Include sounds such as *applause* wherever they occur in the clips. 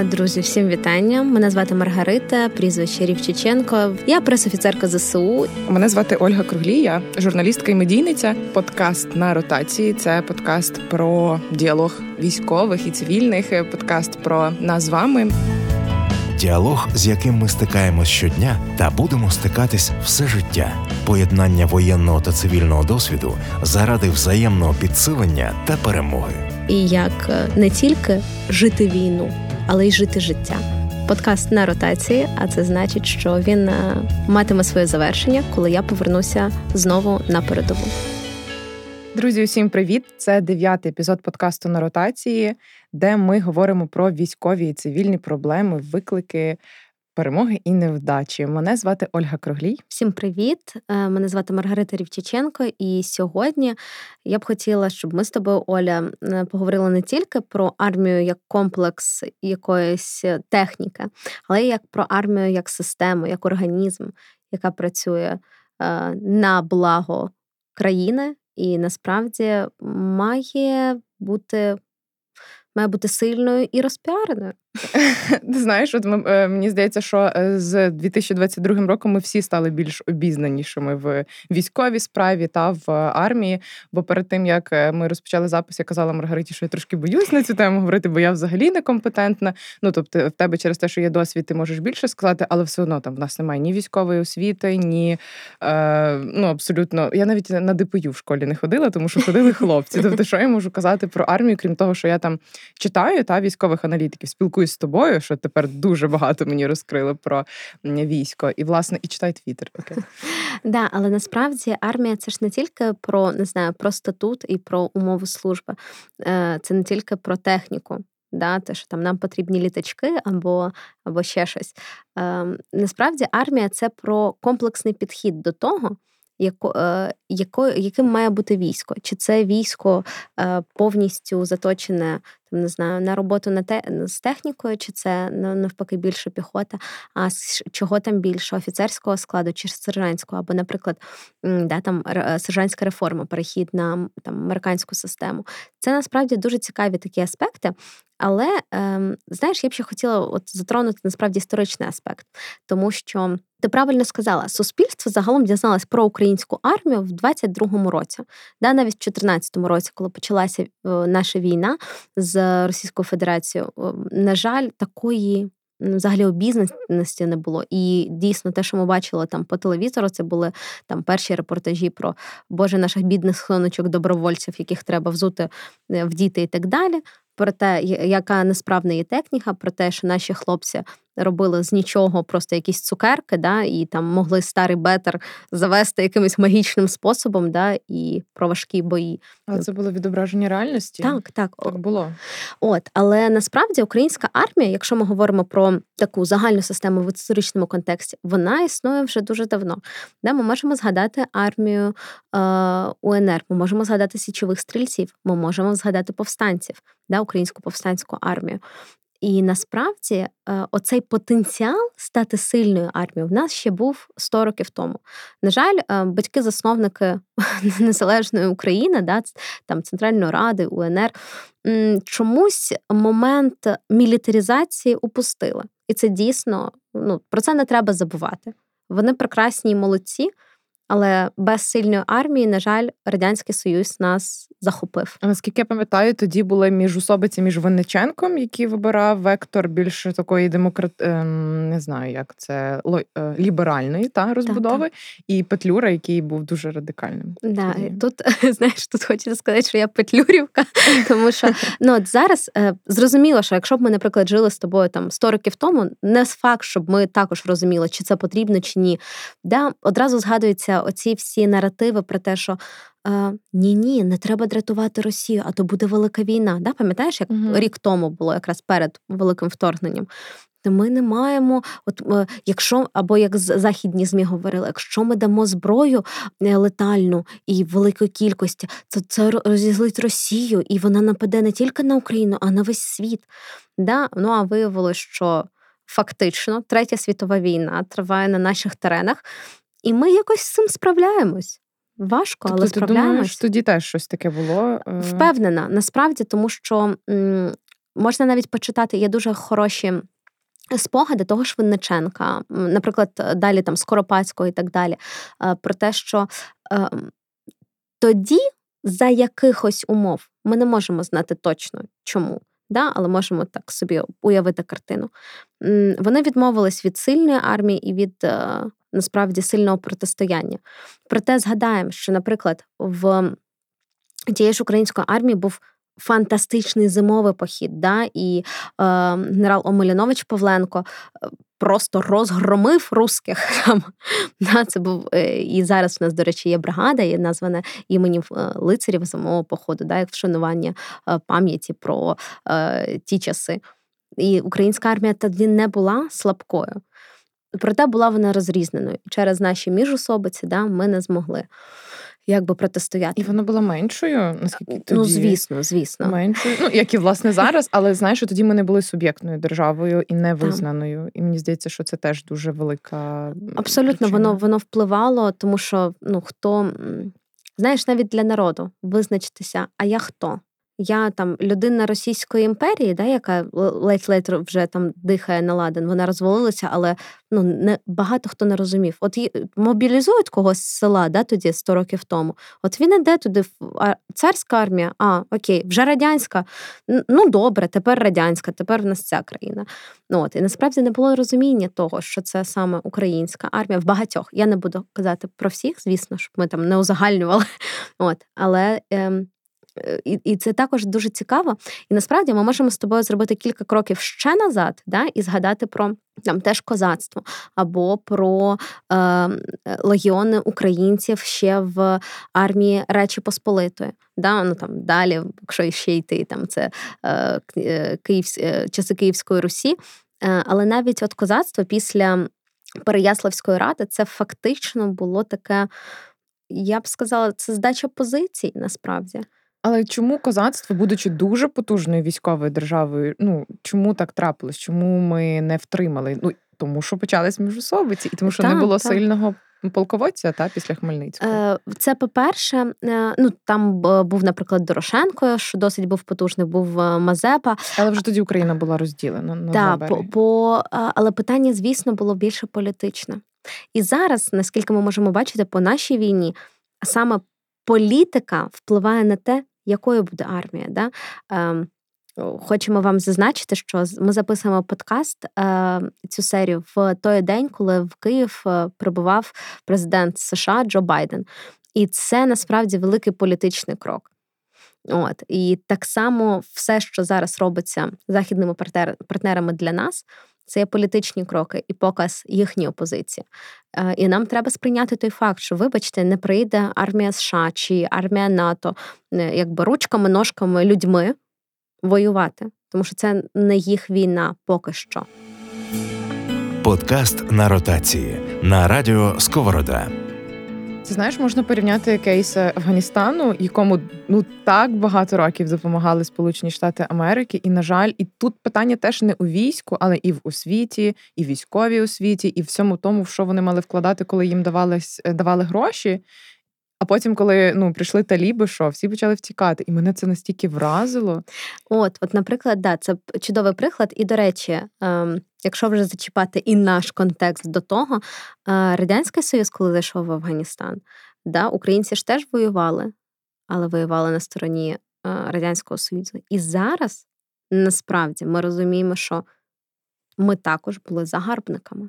Друзі, всім вітання. Мене звати Маргарита, прізвище Рівчиченко. Я пресофіцерка ЗСУ. Мене звати Ольга Круглія, журналістка і медійниця. Подкаст на ротації. Це подкаст про діалог військових і цивільних. Подкаст про нас з вами. Діалог, з яким ми стикаємось щодня, та будемо стикатись все життя. Поєднання воєнного та цивільного досвіду заради взаємного підсилення та перемоги. І як е, не тільки жити війну але й жити життя. Подкаст на ротації, а це значить, що він е, матиме своє завершення, коли я повернуся знову на передову. Друзі, усім привіт! Це дев'ятий епізод подкасту на ротації, де ми говоримо про військові і цивільні проблеми, виклики перемоги і невдачі. Мене звати Ольга Круглій. Всім привіт! Е, мене звати Маргарита Рівчиченко, і сьогодні я б хотіла, щоб ми з тобою, Оля, е, поговорили не тільки про армію як комплекс якоїсь техніки, але й як про армію як систему, як організм, яка працює е, на благо країни, і насправді має бути. Має бути сильною і розпіареною. *laughs* Ти знаєш, от ми, е, мені здається, що е, з 2022 роком ми всі стали більш обізнанішими в військовій справі та в армії. Бо перед тим як е, ми розпочали запис, я казала Маргариті, що я трошки боюсь на цю тему говорити, бо я взагалі некомпетентна. Ну тобто, в тебе через те, що є досвід, ти можеш більше сказати, але все одно там в нас немає ні військової освіти, ні е, ну абсолютно. Я навіть на ДПЮ в школі не ходила, тому що ходили *laughs* хлопці. Тобто, що я можу казати про армію, крім того, що я там читаю та військових аналітиків, спілкуюся спілкуюсь з тобою, що тепер дуже багато мені розкрили про військо, і власне і читай твіттер. *laughs* Да, але насправді армія це ж не тільки про не знаю, про статут і про умови служби, е, це не тільки про техніку. Да, те, що там нам потрібні літачки або або ще щось. Е, Насправді армія це про комплексний підхід до того, яко, е, яко, яким має бути військо. Чи це військо е, повністю заточене не знаю, на роботу на те, з технікою, чи це навпаки більше піхота, а з чого там більше офіцерського складу чи сержантського, або, наприклад, да, там сержантська реформа, перехід на там, американську систему. Це насправді дуже цікаві такі аспекти. Але ем, знаєш, я б ще хотіла от затронути насправді історичний аспект, тому що ти правильно сказала, суспільство загалом дізналось про українську армію в 22-му році, да, навіть в 14-му році, коли почалася е, наша війна з Російською Федерацією. На жаль, такої. Взагалі обізнаності не було. І дійсно, те, що ми бачили там по телевізору, це були там перші репортажі про Боже наших бідних соночок, добровольців, яких треба взути е, в діти і так далі про те, яка несправна є техніка, про те, що наші хлопці робили з нічого просто якісь цукерки, да, і там могли старий бетер завести якимось магічним способом, да, і про важкі бої. Але це було відображення реальності? Так, так. Так було. От, але насправді українська армія, якщо ми говоримо про таку загальну систему в історичному контексті, вона існує вже дуже давно. Да, Ми можемо згадати армію е, УНР, ми можемо згадати січових стрільців, ми можемо згадати повстанців, да, українську повстанську армію. І насправді е, оцей потенціал стати сильною армією в нас ще був 100 років тому. На жаль, е, батьки-засновники *laughs* незалежної України, да, там Центральної Ради, УНР, чомусь момент мілітаризації упустили. І це дійсно ну, про це не треба забувати. Вони прекрасні і молодці. Але без сильної армії, на жаль, радянський союз нас захопив. Наскільки я пам'ятаю, тоді були міжусобиці між Винниченком, який вибирав вектор більше такої демократ... Ем, не знаю, як це е, ліберальної та розбудови, так, так. і Петлюра, який був дуже радикальним. Да, Тут *laughs* знаєш, тут хочу сказати, що я Петлюрівка, *laughs* тому що ну от зараз е, зрозуміло, що якщо б ми, наприклад, жили з тобою там 100 років тому, не факт, щоб ми також розуміли, чи це потрібно, чи ні. Да, Одразу згадується оці всі наративи про те, що ні, ні, не треба дратувати Росію, а то буде велика війна. Да? Пам'ятаєш, як угу. рік тому було якраз перед великим вторгненням? То ми не маємо, от е, якщо або як західні змі говорили, якщо ми дамо зброю е, летальну і великої кількості, то це розізлить Росію, і вона нападе не тільки на Україну, а на весь світ. Да? Ну а виявилось, що фактично третя світова війна триває на наших теренах. І ми якось з цим справляємось. Важко, тобто, але справляємось. Думаєш, тоді теж щось таке було. Е? Впевнена, насправді, тому що можна навіть почитати, є дуже хороші. Спогади того ж Винниченка, наприклад, далі там Скоропадського і так далі, про те, що е, тоді за якихось умов ми не можемо знати точно чому, да, але можемо так собі уявити картину. Вони відмовились від сильної армії і від е, насправді сильного протистояння. Проте згадаємо, що, наприклад, в тієї ж української армії був. Фантастичний зимовий похід, да, і е, генерал Омелянович Павленко е, просто розгромив русських. *laughs* Да, Це був е, і зараз у нас, до речі, є бригада, є названа іменем е, лицарів самого походу, да, як вшанування е, пам'яті про ті часи. І українська армія тоді не була слабкою. Проте була вона розрізненою. Через наші міжособиці да, ми не змогли як би протистояти. І вона була меншою, наскільки тоді? Ну, звісно, звісно. Меншою. Ну, як і власне *laughs* зараз, але знаєш, що тоді ми не були суб'єктною державою і не визнаною. І мені здається, що це теж дуже велика. Абсолютно, причина. воно воно впливало, тому що ну хто знаєш, навіть для народу визначитися, а я хто? Я там людина Російської імперії, да, яка ледь-ледь вже там дихає на ладен, вона розвалилася, але ну не багато хто не розумів. От мобілізують когось з села, да, тоді 100 років тому. От він іде туди, а царська армія, а окей, вже радянська. Ну добре, тепер радянська, тепер в нас ця країна. Ну от і насправді не було розуміння того, що це саме українська армія в багатьох. Я не буду казати про всіх, звісно, щоб ми там не узагальнювали. *laughs* От, але. Ем, і і це також дуже цікаво. І насправді ми можемо з тобою зробити кілька кроків ще назад, да, і згадати про там теж козацтво або про е, легіони українців ще в армії Речі Посполитої. Да, ну там Далі, якщо ще йти, там це е, е Київ, е, часи Київської Русі. Е, але навіть от козацтво після Переяславської ради це фактично було таке. Я б сказала, це здача позицій насправді. Але чому козацтво, будучи дуже потужною військовою державою, ну чому так трапилось? Чому ми не втримали? Ну тому що почались міжособиці, і тому що так, не було так. сильного полководця та після Хмельницького. Е, це по-перше, е, ну там був, наприклад, Дорошенко, що досить був потужний, був е, Мазепа. Але вже тоді Україна була розділена. на Так, по, по, але питання, звісно, було більше політичне. І зараз, наскільки ми можемо бачити, по нашій війні саме політика впливає на те, якою буде армія. Да? Ем, хочемо вам зазначити, що ми записуємо подкаст е, цю серію в той день, коли в Київ е, прибував президент США Джо Байден. І це насправді великий політичний крок. От І так само все, що зараз робиться західними партнерами для нас, це є політичні кроки і показ їхньої опозиції. Е, і нам треба сприйняти той факт, що, вибачте, не прийде армія США чи армія НАТО, е, якби ручками, ножками, людьми воювати, тому що це не їх війна поки що. Подкаст на ротації на радіо Сковорода. Ти знаєш, можна порівняти кейс Афганістану, якому ну так багато років допомагали Сполучені Штати Америки, і на жаль, і тут питання теж не у війську, але і в освіті, і військовій освіті, і всьому тому, в що вони мали вкладати, коли їм давали, давали гроші. А потім, коли ну прийшли таліби, що всі почали втікати, і мене це настільки вразило. От, от, наприклад, да, це чудовий приклад. І до речі, ем, якщо вже зачіпати і наш контекст до того, е, радянський союз, коли зайшов в Афганістан, да, українці ж теж воювали, але воювали на стороні е, радянського союзу. І зараз насправді ми розуміємо, що ми також були загарбниками.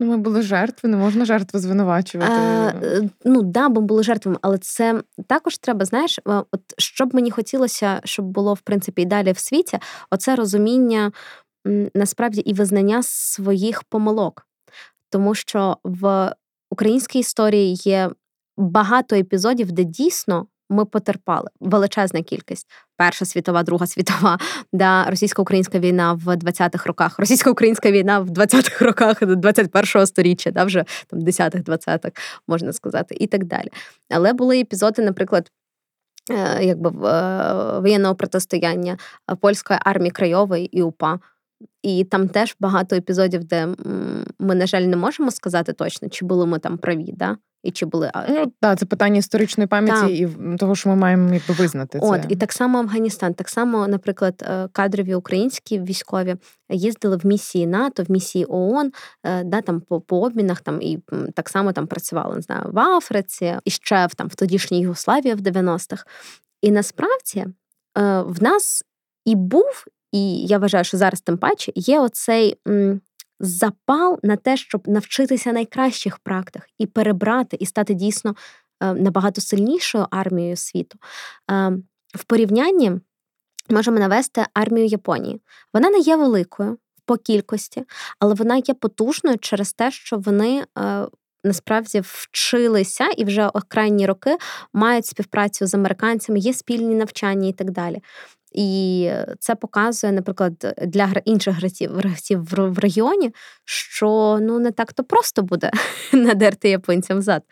Ну, ми були жертви, не можна жертви звинувачувати. А, е, Ну да, ми були жертвами, але це також треба, знаєш, от що б мені хотілося, щоб було в принципі і далі в світі, оце розуміння насправді і визнання своїх помилок. Тому що в українській історії є багато епізодів, де дійсно ми потерпали величезна кількість. Перша світова, Друга світова, да, російсько-українська війна в 20-х роках, російсько-українська війна в 20-х роках 21-го сторіччя, да, вже там 10-х, 20-х, можна сказати, і так далі. Але були епізоди, наприклад. Е, якби е, воєнного протистояння польської армії Крайової і УПА І там теж багато епізодів, де ми, на жаль, не можемо сказати точно, чи були ми там праві, да? і чи були. Ну так, це питання історичної пам'яті так. і того, що ми маємо якби визнати. От, це. І так само Афганістан, так само, наприклад, е, кадрові українські військові їздили в місії НАТО, в місії ООН, е, да, там по, по обмінах там і так само там працювали не знаю, в Африці і ще в там в тодішній Югославії в 90-х. І насправді е, в нас і був, і я вважаю, що зараз тим паче є оцей запал на те, щоб навчитися найкращих практик і перебрати, і стати дійсно е, набагато сильнішою армією світу. Е, в порівнянні можемо навести армію Японії. Вона не є великою по кількості, але вона є потужною через те, що вони. Е, насправді вчилися і вже крайні роки мають співпрацю з американцями, є спільні навчання і так далі. І це показує, наприклад, для інших гравців гравців в регіоні, що ну не так то просто буде *laughs* надерти японцям зад.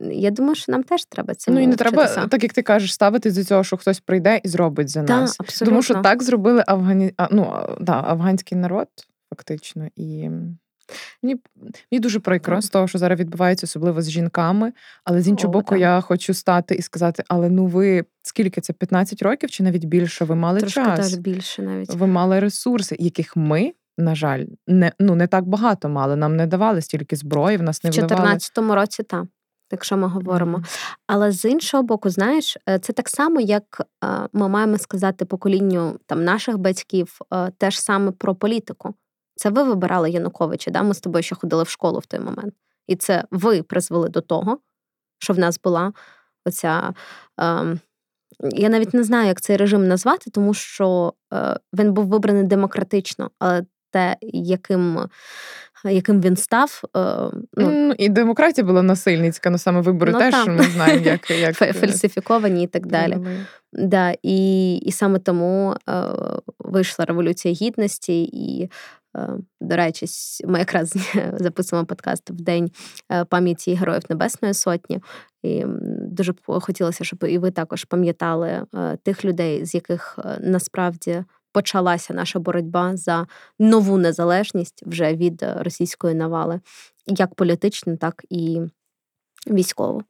Я думаю, що нам теж треба цьому Ну і не треба, так як ти кажеш, ставити до цього, що хтось прийде і зробить за нас. Абсолютно. Тому що так зробили афгані... ну, да, афганський народ, фактично. І Мені мені дуже прикро з того, що зараз відбувається, особливо з жінками. Але з іншого боку, я хочу стати і сказати: але ну ви скільки це 15 років чи навіть більше? Ви мали Трошки час? теж більше навіть ви мали ресурси, яких ми. На жаль, не ну не так багато мали. Нам не давали стільки зброї. В нас не в 2014 році, так, якщо ми говоримо. Mm-hmm. Але з іншого боку, знаєш, е, це так само, як е, ми маємо сказати поколінню там наших батьків, е, теж саме про політику. Це ви вибирали Януковича, да? ми з тобою ще ходили в школу в той момент. І це ви призвели до того, що в нас була оця. Е, я навіть не знаю, як цей режим назвати, тому що е, він був вибраний демократично, але те, яким яким він став. Е, ну, І демократія була насильницька, ну саме вибори ну, теж там. ми знаємо, як *laughs* як е, фальсифіковані і так далі. Да, І і саме тому е, вийшла революція гідності, і до речі, ми якраз *laughs* записуємо подкаст в день е, пам'яті Героїв Небесної Сотні. І дуже хотілося, щоб і ви також пам'ятали е, тих людей, з яких насправді почалася наша боротьба за нову незалежність вже від російської навали, як політично, так і військово.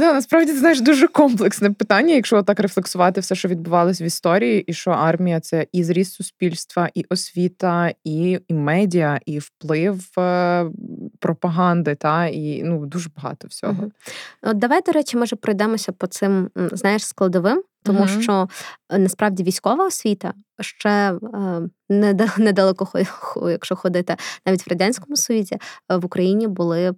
Да, насправді це знаєш дуже комплексне питання, якщо так рефлексувати все, що відбувалось в історії, і що армія це і зріст суспільства, і освіта, і і медіа, і вплив е, пропаганди, та і ну дуже багато всього. Угу. От Давай, до речі, може пройдемося по цим знаєш складовим, тому угу. що е, насправді військова освіта ще е, недалеко, якщо ходити навіть в радянському союзі в Україні були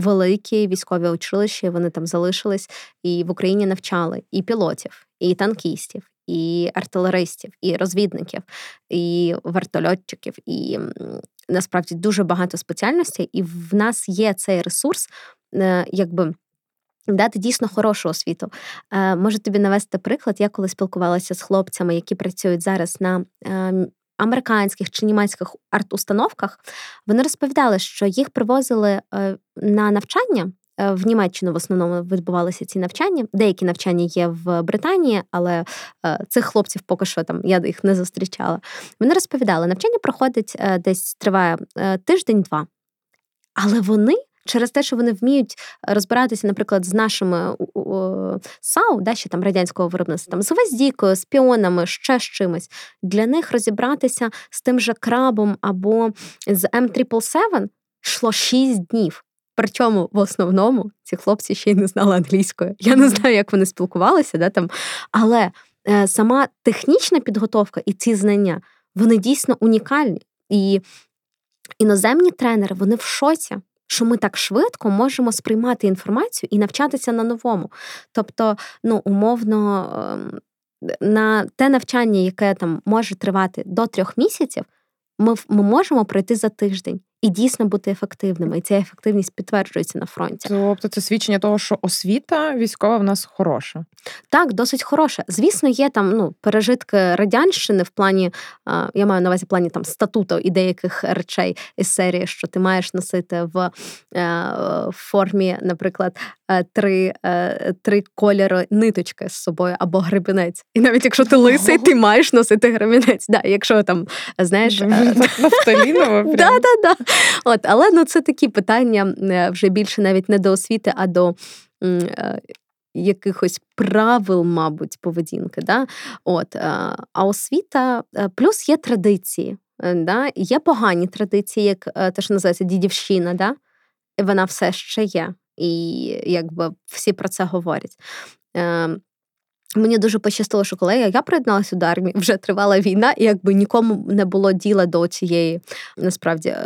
великі військові училища, вони там залишились і в Україні навчали і пілотів, і танкістів, і артилеристів, і розвідників, і вертольотчиків, і насправді дуже багато спеціальностей. І в нас є цей ресурс, е, якби. Дати дійсно хорошу освіту. Е, можу тобі навести приклад. Я коли спілкувалася з хлопцями, які працюють зараз на ем, американських чи німецьких арт-установках, вони розповідали, що їх привозили е, на навчання. Е, в Німеччину в основному відбувалися ці навчання. Деякі навчання є в Британії, але е, цих хлопців поки що там я їх не зустрічала. Вони розповідали, навчання проходить десь триває тиждень-два. Але вони через те, що вони вміють розбиратися, наприклад, з нашими САУ, да, ще там радянського виробництва, там з гвоздікою, з піонами, ще з чимось. Для них розібратися з тим же крабом або з М777 йшло 6 днів. Причому в основному ці хлопці ще й не знали англійської. Я не знаю, як вони спілкувалися, да, там. але е, сама технічна підготовка і ці знання вони дійсно унікальні. І іноземні тренери вони в шоці що ми так швидко можемо сприймати інформацію і навчатися на новому. Тобто, ну, умовно, ем, на те навчання, яке там може тривати до трьох місяців, ми ми можемо пройти за тиждень і дійсно бути ефективними. І ця ефективність підтверджується на фронті. Тобто це свідчення того, що освіта військова в нас хороша. Так, досить хороша. Звісно, є там ну пережитки радянщини в плані, я маю на увазі плані там статуту і деяких речей із серії, що ти маєш носити в е, формі, наприклад, е, три е, три кольори ниточки з собою або гребінець. І навіть якщо ти лисий, ти маєш носити гребінець. Да, Якщо там знаєш. *laughs* Да, да, да. От, але ну це такі питання вже більше навіть не до освіти, а до якихось правил, мабуть, поведінки. Да? От, е, А освіта е, плюс є традиції. Е, да? Є погані традиції, як те, що називається дідівщина, да? вона все ще є. І якби всі про це говорять. Мені дуже пощастило, що коли я приєдналася до армії, вже тривала війна, і якби нікому не було діла до цієї насправді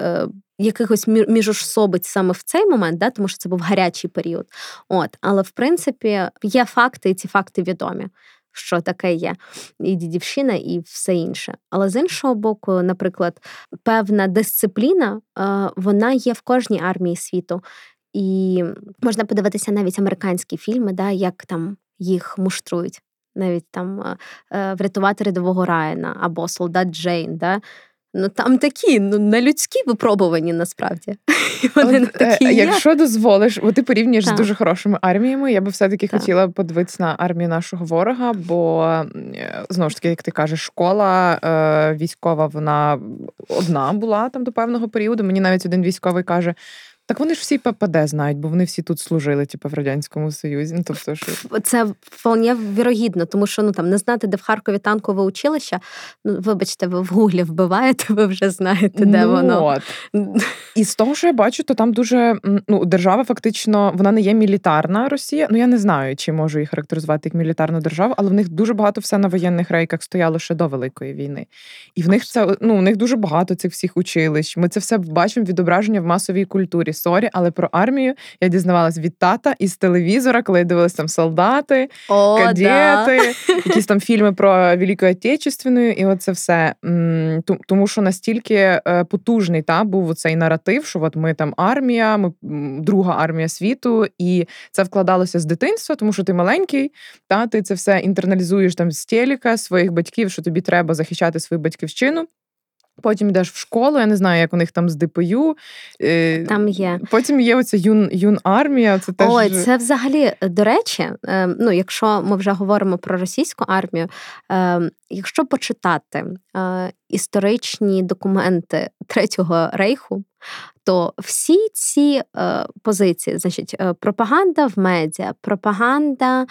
якихось міжособиць саме в цей момент, да, тому що це був гарячий період. От, Але в принципі є факти, і ці факти відомі. Що таке є, і дідівщина, і все інше. Але з іншого боку, наприклад, певна дисципліна, вона є в кожній армії світу. І можна подивитися навіть американські фільми, да, як там їх муштрують, навіть там е, врятувати рядового Райана або солдат Джейн. Да? Ну там такі ну не людські випробувані насправді. *laughs* Вони От, е, такі Якщо дозволиш, бо ти порівнюєш так. з дуже хорошими арміями, я би все-таки так. хотіла подивитися на армію нашого ворога, бо е, знову ж таки, як ти кажеш, школа е, військова, вона одна була там до певного періоду. Мені навіть один військовий каже: так вони ж всі ППД знають, бо вони всі тут служили, типу, в радянському союзі. Ну, тобто, що це вполне вірогідно, тому що ну там не знати, де в Харкові танкове училище. Ну вибачте, ви в гуглі вбиваєте, ви вже знаєте, де ну, воно. От. І з того, що я бачу, то там дуже ну держава фактично вона не є мілітарна Росія. Ну я не знаю, чи можу їх характеризувати як мілітарну державу, але в них дуже багато все на воєнних рейках стояло ще до великої війни. І в них це ну у них дуже багато цих всіх училищ. Ми це все бачимо відображення в масовій культурі sorry, але про армію я дізнавалась від тата із телевізора, коли я дивилась там солдати, О, кадети, да. *laughs* якісь там фільми про Велику Отечественну, і оце все. Тому що настільки е, потужний та був цей наратив, що от ми там армія, ми друга армія світу, і це вкладалося з дитинства, тому що ти маленький, та ти це все інтерналізуєш там з телека своїх батьків, що тобі треба захищати свою батьківщину. Потім йдеш в школу, я не знаю, як у них там з ДПЮ. Е, там є. Потім є оця юн юн армія. Це теж... Ой, це взагалі, до речі, ем, ну, якщо ми вже говоримо про російську армію, якщо почитати е, історичні документи Третього рейху, то всі ці е, позиції, значить, пропаганда в медіа, пропаганда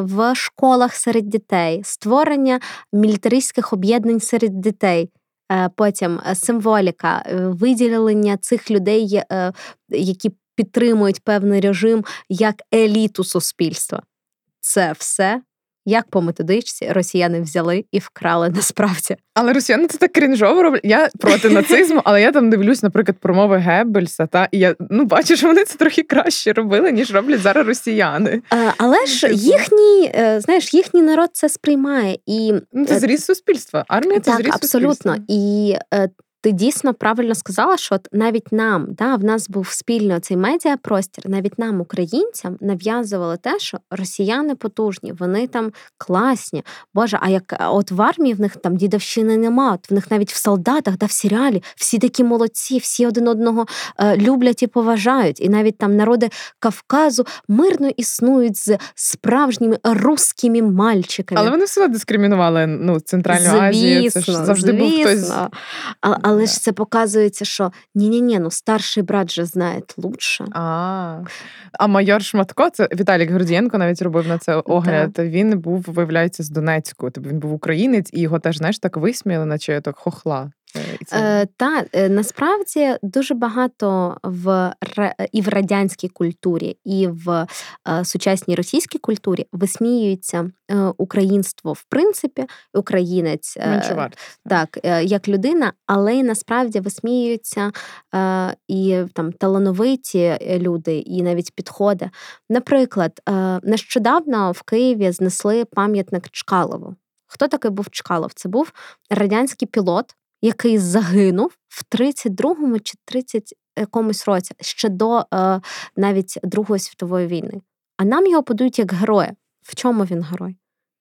в школах серед дітей, створення мілітаристських об'єднань серед дітей. Е, потім е, символіка, е, виділення цих людей, які підтримують певний режим як еліту суспільства. Це все як по методичці росіяни взяли і вкрали насправді. Але росіяни це так крінжово роблять. Я проти *laughs* нацизму, але я там дивлюсь, наприклад, промови Геббельса, та і я ну бачу, що вони це трохи краще робили, ніж роблять зараз росіяни. А, але ж типу. їхній, е, знаєш, їхній народ це сприймає і ну, це е, зріс суспільства. Армія це так, зріс абсолютно. суспільства. І е, ти дійсно правильно сказала, що от навіть нам, да, в нас був спільно цей медіапростір, навіть нам, українцям, нав'язували те, що росіяни потужні, вони там класні. Боже, а як от в армії в них там дідовщини нема, от в них навіть в солдатах, да, в серіалі всі такі молодці, всі один одного е, люблять і поважають. І навіть там народи Кавказу мирно існують з справжніми русскими мальчиками. Але вони все дискримінували ну, Центральну звісно, Азію. Це ж завжди звісно. був хтось. Але ж це показується, що ні-ні-ні, ну старший брат же знає лучше. А а майор Шматко, це Віталік Гордієнко навіть робив на це огляд. Да. Він був, виявляється, з Донецьку. Тобто він був українець, і його теж знаєш так висміяли, наче так хохла. Е, Та е, насправді дуже багато в і в радянській культурі, і в е, сучасній російській культурі висміюється е, українство в принципі, українець е, так, е, як людина, але й насправді висміюються і там талановиті люди, і навіть підходи. Наприклад, нещодавно в Києві знесли пам'ятник Чкалову. Хто такий був Чкалов? Це був радянський пілот який загинув в 32-му чи 30 якомусь році ще до е, навіть Другої світової війни. А нам його подають як героя. В чому він герой?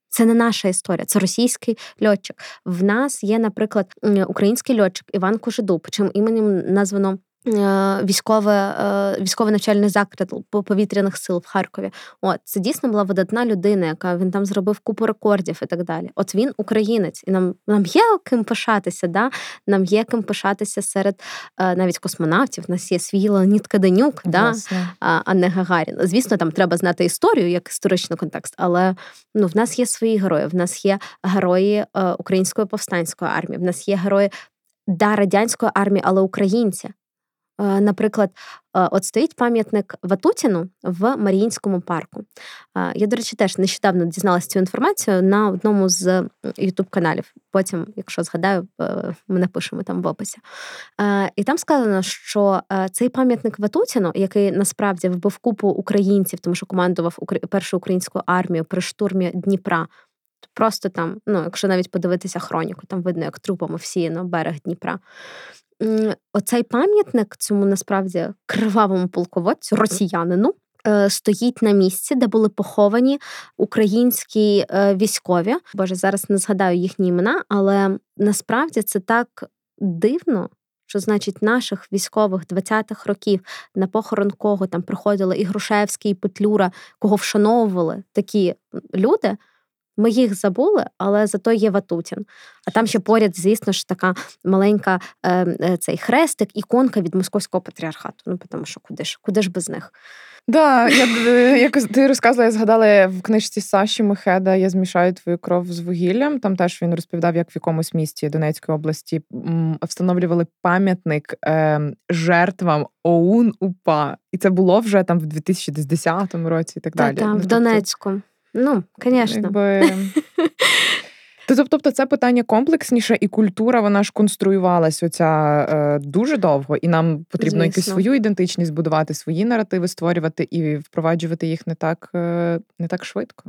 Це не наша історія, це російський льотчик. В нас є, наприклад, український льотчик Іван Кожедуб, чим іменем названо військове, е, військовий навчальний заклад повітряних сил в Харкові. От це дійсно була видатна людина, яка він там зробив купу рекордів і так далі. От він українець, і нам нам є ким пишатися. Да? Нам є ким пишатися серед е, навіть космонавтів. У нас є свій Леонід Каденюк, да? а, а не Гагарін. Звісно, там треба знати історію як історичний контекст, але ну в нас є свої герої. В нас є герої української повстанської армії. В нас є герої да радянської армії, але українці. Е, наприклад, е, от стоїть пам'ятник Ватутіну в Маріїнському парку. Е, я, до речі, теж нещодавно дізналася цю інформацію на одному з Ютуб-каналів. Потім, якщо згадаю, ми напишемо там в описі. І там сказано, що цей пам'ятник Ватутіну, який насправді вбив купу українців, тому що командував першу українську армію при штурмі Дніпра. Просто там, ну, якщо навіть подивитися хроніку, там видно, як трупами всіяно берег Дніпра оцей пам'ятник цьому насправді кривавому полководцю, росіянину. Е, стоїть на місці, де були поховані українські е, військові. Боже, зараз не згадаю їхні імена, але насправді це так дивно, що значить наших військових 20-х років на похорон кого там приходили і Грушевський, і Петлюра, кого вшановували такі люди. Ми їх забули, але зато є Ватутін. А там ще поряд, звісно ж, така маленька е, цей хрестик, іконка від московського патріархату. Ну, тому що куди ж куди ж без них? Да, я е, як ти розказала, я згадала в книжці Саші Мехеда Я змішаю твою кров з вугіллям. Там теж він розповідав, як в якомусь місті Донецької області встановлювали пам'ятник е, жертвам ОУН УПА. І це було вже там в 2010 році і так далі. Та, там, ну, в тобто Донецьку. Ну, конечно. Якби... *laughs* Тобто, це питання комплексніше, і культура вона ж конструювалась оця е, дуже довго, і нам потрібно якусь свою ідентичність будувати, свої наративи створювати і впроваджувати їх не так е, не так швидко.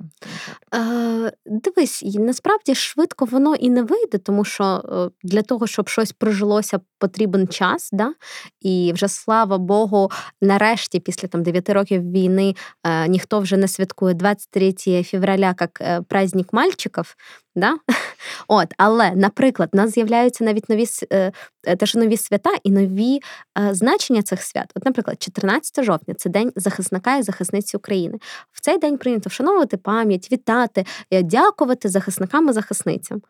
Е, Дивись, насправді швидко воно і не вийде, тому що е, для того, щоб щось прижилося, потрібен час. да? І вже слава Богу, нарешті, після там 9 років війни, е, ніхто вже не святкує 23 февраля як е, праздник мальчиків. Да? От, Але, наприклад, у нас з'являються навіть нові е, е, теж нові свята і нові е, значення цих свят. От, наприклад, 14 жовтня це день захисника і захисниці України. В цей день прийнято вшановувати пам'ять, вітати, дякувати захисникам і захисницям.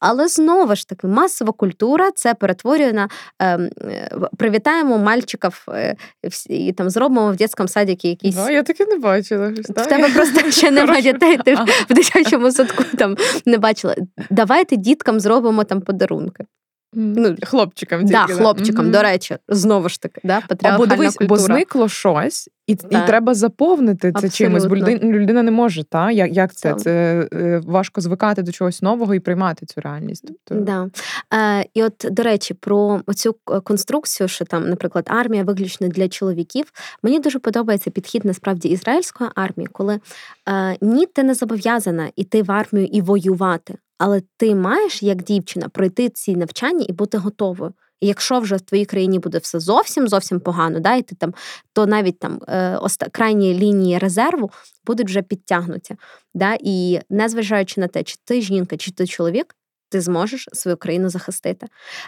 Але знову ж таки, масова культура це перетворює на е, привітаємо мальчиків е, і там зробимо в дитячому садіку якісь. Да, я таки не бачила. В тебе просто *laughs* ще немає дітей, ти в дитячому садку там не бачила. Давайте діткам зробимо там подарунки. Ну, Хлопчикам тільки, да, хлопчикам, mm-hmm. до речі, знову ж таки, да, Або дивись, бо зникло щось, і і треба заповнити це Абсолютно. чимось, бо людина, людина не може, та? Як як це? Це е, важко звикати до чогось нового і приймати цю реальність. Тобто... Да. Е, І от, до речі, про цю конструкцію, що там, наприклад, армія виключно для чоловіків. Мені дуже подобається підхід насправді ізраїльської армії, коли е, ні, ти не зобов'язана іти в армію і воювати. Але ти маєш як дівчина пройти ці навчання і бути готовою. Якщо вже в твоїй країні буде все зовсім зовсім погано, да, і ти там, то навіть там е, оста, крайні лінії резерву будуть вже підтягнуті. Да, І незважаючи на те, чи ти жінка, чи ти чоловік, ти зможеш свою країну захистити.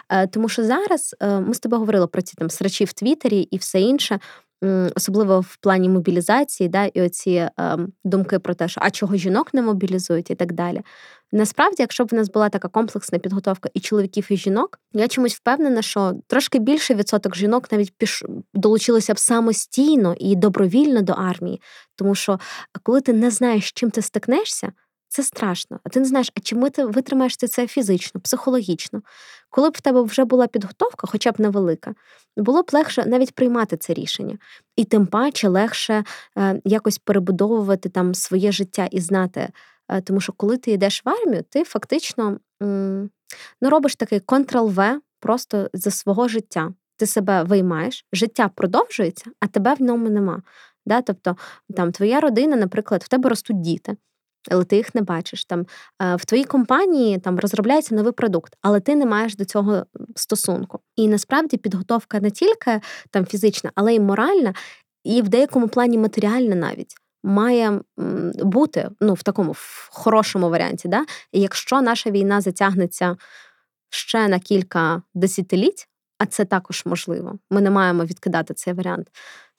Е, Тому що зараз е, ми з тобою говорили про ці там срачі в Твіттері і все інше особливо в плані мобілізації, да, і оці е, думки про те, що а чого жінок не мобілізують, і так далі. Насправді, якщо б в нас була така комплексна підготовка і чоловіків, і жінок, я чомусь впевнена, що трошки більший відсоток жінок навіть піш долучилися б самостійно і добровільно до армії, тому що коли ти не знаєш, чим ти стикнешся. Це страшно. А ти не знаєш, а чим ти витримаєш ти це фізично, психологічно. Коли б в тебе вже була підготовка, хоча б невелика, було б легше навіть приймати це рішення. І тим паче легше е, якось перебудовувати там своє життя і знати. Е, тому що коли ти йдеш в армію, ти фактично м, ну, робиш такий контрол-В просто за свого життя. Ти себе виймаєш, життя продовжується, а тебе в ньому нема. Да? Тобто там твоя родина, наприклад, в тебе ростуть діти. Але ти їх не бачиш. Там В твоїй компанії там розробляється новий продукт, але ти не маєш до цього стосунку. І насправді підготовка не тільки там фізична, але й моральна, і в деякому плані матеріальна навіть має бути ну, в такому в хорошому варіанті. Да? Якщо наша війна затягнеться ще на кілька десятиліть, а це також можливо, ми не маємо відкидати цей варіант.